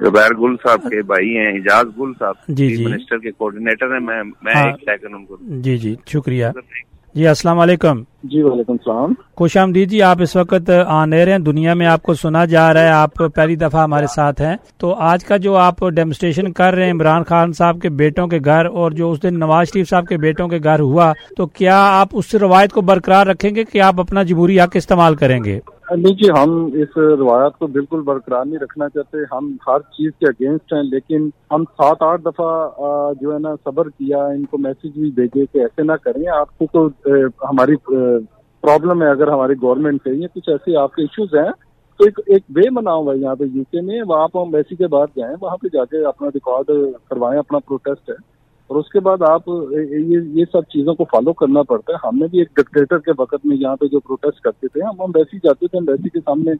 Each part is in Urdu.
زبیر گل صاحب کے بھائی ہیں اجاز گل صاحب جی جی۔ منسٹر کے کوارڈینیٹر ہیں میں میں ہاں۔ ایک سیکنڈ ان کو جی جی شکریہ۔ جی السلام علیکم۔ جی وعلیکم السلام۔ خوش آمدید جی آپ اس وقت آن ایئر ہیں۔ دنیا میں آپ کو سنا جا رہا ہے آپ پہلی دفعہ ہمارے ساتھ ہیں۔ تو آج کا جو آپ ڈیمونسٹریشن کر رہے ہیں عمران خان صاحب کے بیٹوں کے گھر اور جو اس دن نواز شریف صاحب کے بیٹوں کے گھر ہوا تو کیا آپ اس روایت کو برقرار رکھیں گے کہ آپ اپنا جمہوری حق استعمال کریں گے؟ نہیں جی ہم اس روایات کو بالکل برقرار نہیں رکھنا چاہتے۔ ہم ہر چیز کے اگینسٹ ہیں، لیکن ہم سات آٹھ دفعہ جو ہے نا، صبر کیا، ان کو میسج بھی بھیجے کہ ایسے نہ کریں۔ آپ کو تو ہماری پرابلم ہے۔ اگر ہماری گورنمنٹ سے یا کچھ ایسے آپ کے ایشوز ہیں۔ تو ایک ایک وے بنا ہوا ہے یہاں پہ یو کے میں۔ وہاں پہ ہم ایسی کے بعد جائیں، وہاں پہ جا کے اپنا ریکارڈ کروائیں، اپنا پروٹیسٹ ہے۔ اور اس کے بعد آپ یہ سب چیزوں کو فالو کرنا پڑتا ہے۔ ہم نے بھی ایک ڈکٹیٹر کے وقت میں یہاں پہ جو پروٹیسٹ کرتے تھے، ہم امبیسی جاتے تھے امبیسی کے سامنے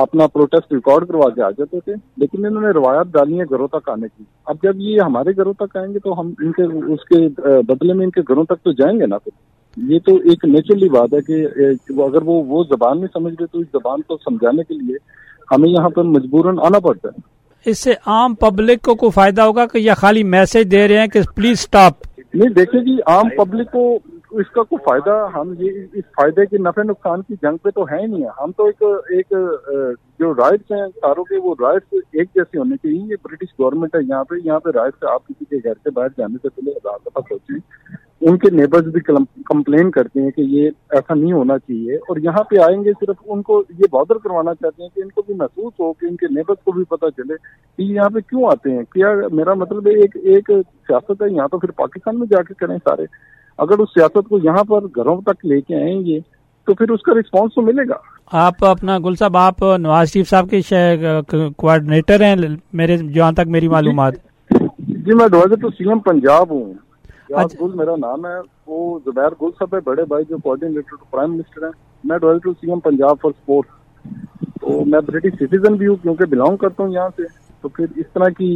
اپنا پروٹیسٹ ریکارڈ کروا کے آ جاتے تھے۔ لیکن انہوں نے روایات ڈالی ہیں گھروں تک آنے کی۔ اب جب یہ ہمارے گھروں تک آئیں گے تو ہم ان کے، اس کے بدلے میں ان کے گھروں تک تو جائیں گے نا پھر۔ یہ تو ایک نیچرلی بات ہے کہ اگر وہ وہ زبان نہیں سمجھ رہے تو اس زبان کو سمجھانے کے لیے ہمیں یہاں پر مجبوراً آنا پڑتا ہے۔ اس سے عام پبلک کو کوئی فائدہ ہوگا کہ یا خالی میسج دے رہے ہیں کہ پلیز سٹاپ نہیں دیکھیں جی عام پبلک کو اس کا کوئی فائدہ، ہم یہ اس فائدے کے نفع نقصان کی جنگ پہ تو ہے ہی نہیں۔ ہے ہم تو ایک ایک جو رائٹس ہیں ساروں کے، وہ رائٹس ایک جیسے ہونے چاہیے۔ یہ برٹش گورنمنٹ ہے، یہاں پہ یہاں پہ رائٹس آپ کسی کے گھر سے باہر جانے سے پہلے ہزار دفعہ سوچیں۔ ان کے نیبرز بھی کمپلین کرتے ہیں کہ یہ ایسا نہیں ہونا چاہیے اور یہاں پہ آئیں گے صرف ان کو یہ بادر کروانا چاہتے ہیں کہ ان کو بھی محسوس ہو کہ ان کے نیبرز کو بھی پتہ چلے کہ یہ یہاں پہ کیوں آتے ہیں۔ کیا میرا مطلب ہے ایک ایک سیاست ہے یہاں تو پھر پاکستان میں جا کے کریں سارے۔ اگر اس سیاست کو یہاں پر گھروں تک لے کے آئیں گے تو پھر اس کا رسپانس تو ملے گا۔ آپ اپنا گل صاحب آپ نواز شریف صاحب کے کوآڈینیٹر ہیں میرے جہاں تک میری معلومات۔ جی میں ایڈوائزر ٹو سی ایم پنجاب ہوں۔ یاد اچھا۔ گل میرا نام ہے۔ وہ زبیر گل صاحب ہے بڑے بھائی جو کوآڈینیٹر ٹو پرائم منسٹر ہیں۔ میں adviser to C M Punjab for sport تو میں برٹش سٹیزن بھی ہوں کیونکہ بلانگ کرتا ہوں یہاں سے۔ تو پھر اس طرح کی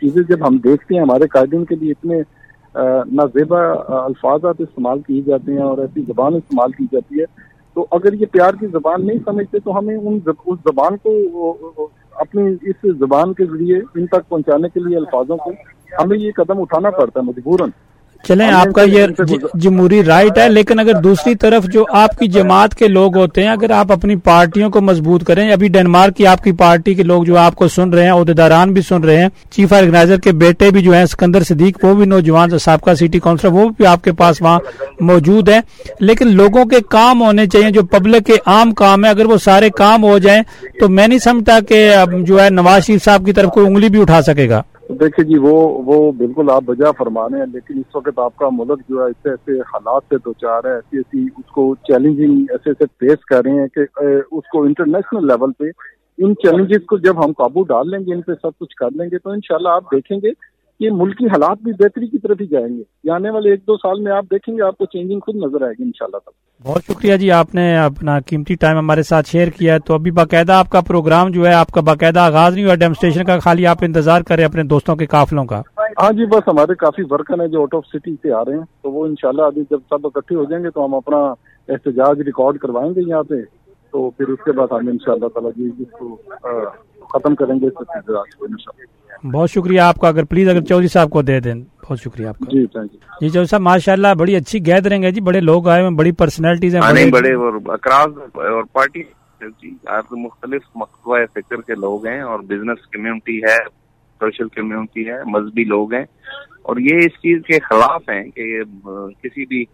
چیزیں جب ہم دیکھتے ہیں ہمارے قائدین کے لیے اتنے نازیبا الفاظات استعمال کیے جاتے ہیں اور ایسی زبان استعمال کی جاتی ہے۔ تو اگر یہ پیار کی زبان نہیں سمجھتے تو ہمیں ان اس زبان کو اپنی اس زبان کے ذریعے ان تک پہنچانے کے لیے الفاظوں کو ہمیں یہ قدم اٹھانا پڑتا ہے مجبوراً۔ چلیں آپ کا یہ ان سے ج- گزار- جمہوری رائٹ ہے لیکن اگر دوسری طرف جو آپ کی جماعت کے لوگ ہوتے ہیں اگر آپ اپنی پارٹیوں کو مضبوط کریں ابھی ڈنمارک کی آپ کی پارٹی کے لوگ جو آپ کو سن رہے ہیں عہدیداران بھی سن رہے ہیں چیف آرگنائزر کے بیٹے بھی جو ہیں سکندر صدیق وہ بھی نوجوان سابقہ سٹی کاؤنسلر وہ بھی آپ کے پاس وہاں موجود ہیں۔ لیکن لوگوں کے کام ہونے چاہیے جو پبلک کے عام کام ہے اگر وہ سارے کام ہو جائیں تو میں نہیں سمجھتا کہ جو ہے نواز شریف صاحب کی طرف کوئی انگلی بھی اٹھا سکے گا۔ دیکھیے جی وہ وہ بالکل آپ بجا فرما رہے ہیں، لیکن اس وقت آپ کا ملک جو ہے ایسے ایسے حالات سے دو چار ہے ایسی ایسی اس کو چیلنجنگ ایسے ایسے فیس کر رہے ہیں کہ اس کو انٹرنیشنل لیول پہ ان چیلنجز کو جب ہم قابو ڈال لیں گے، ان پہ سب کچھ کر لیں گے، تو انشاءاللہ آپ دیکھیں گے کہ ملکی حالات بھی بہتری کی طرف ہی جائیں گے۔ یہ آنے والے ایک دو سال میں آپ دیکھیں گے آپ کو چینجنگ خود نظر آئے گی انشاءاللہ تک بہت شکریہ جی آپ نے اپنا قیمتی ٹائم ہمارے ساتھ شیئر کیا ہے۔ تو ابھی باقاعدہ آپ کا پروگرام جو ہے آپ کا باقاعدہ آغاز نہیں ہوا ڈیمونسٹریشن کا خالی آپ انتظار کریں اپنے دوستوں کے قافلوں کا۔ ہاں جی بس ہمارے کافی ورکر ہیں جو آؤٹ آف سٹی سے آ رہے ہیں۔ تو وہ انشاءاللہ ابھی جب سب اکٹھے ہو جائیں گے تو ہم اپنا احتجاج ریکارڈ کروائیں گے یہاں پہ۔ تو پھر اس کے بعد ہم انشاءاللہ تعالیٰ جی اس کو ختم کریں گے بہت شکریہ آپ کا اگر پلیز اگر چودھری صاحب کو دے دیں بہت شکریہ آپ کا۔ جی جی چودھری صاحب ماشاء اللہ بڑی اچھی گیدرنگ ہے جی بڑے لوگ آئے ہیں بڑی پرسنالٹیز ہیں بڑے اور اکراس اور پارٹی جی، آپ مختلف مقبوضہ فکر کے لوگ ہیں اور بزنس کمیونٹی ہے سوشل کمیونٹی ہے مذہبی لوگ ہیں۔ اور یہ اس چیز کے خلاف ہیں کہ کسی بھی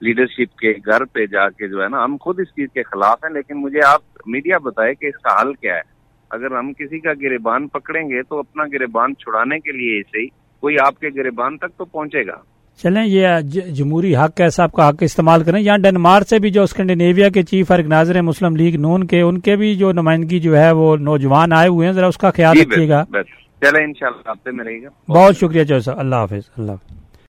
لیڈرشپ کے گھر پہ جا کے جو ہے نا ہم خود اس چیز کے خلاف ہیں لیکن مجھے آپ میڈیا بتائے کہ اس کا حل کیا ہے۔ اگر ہم کسی کا گریبان پکڑیں گے تو اپنا گریبان چھڑانے کے لیے اسے ہی کوئی آپ کے گریبان تک تو پہنچے گا۔ چلیں یہ جمہوری حق ہے صاحب کا حق استعمال کریں۔ یہاں ڈنمارک سے بھی جو اسکینڈینیویا کے چیف آرگنائزر ہیں مسلم لیگ نون کے ان کے بھی جو نمائندگی جو ہے وہ نوجوان آئے ہوئے ہیں۔ ذرا اس کا خیال جی، رکھیے گا۔ چلیں انشاءاللہ ہفتے میں رہے گا۔ بہت شکریہ چودھری صاحب۔ اللہ حافظ اللہ حافظ۔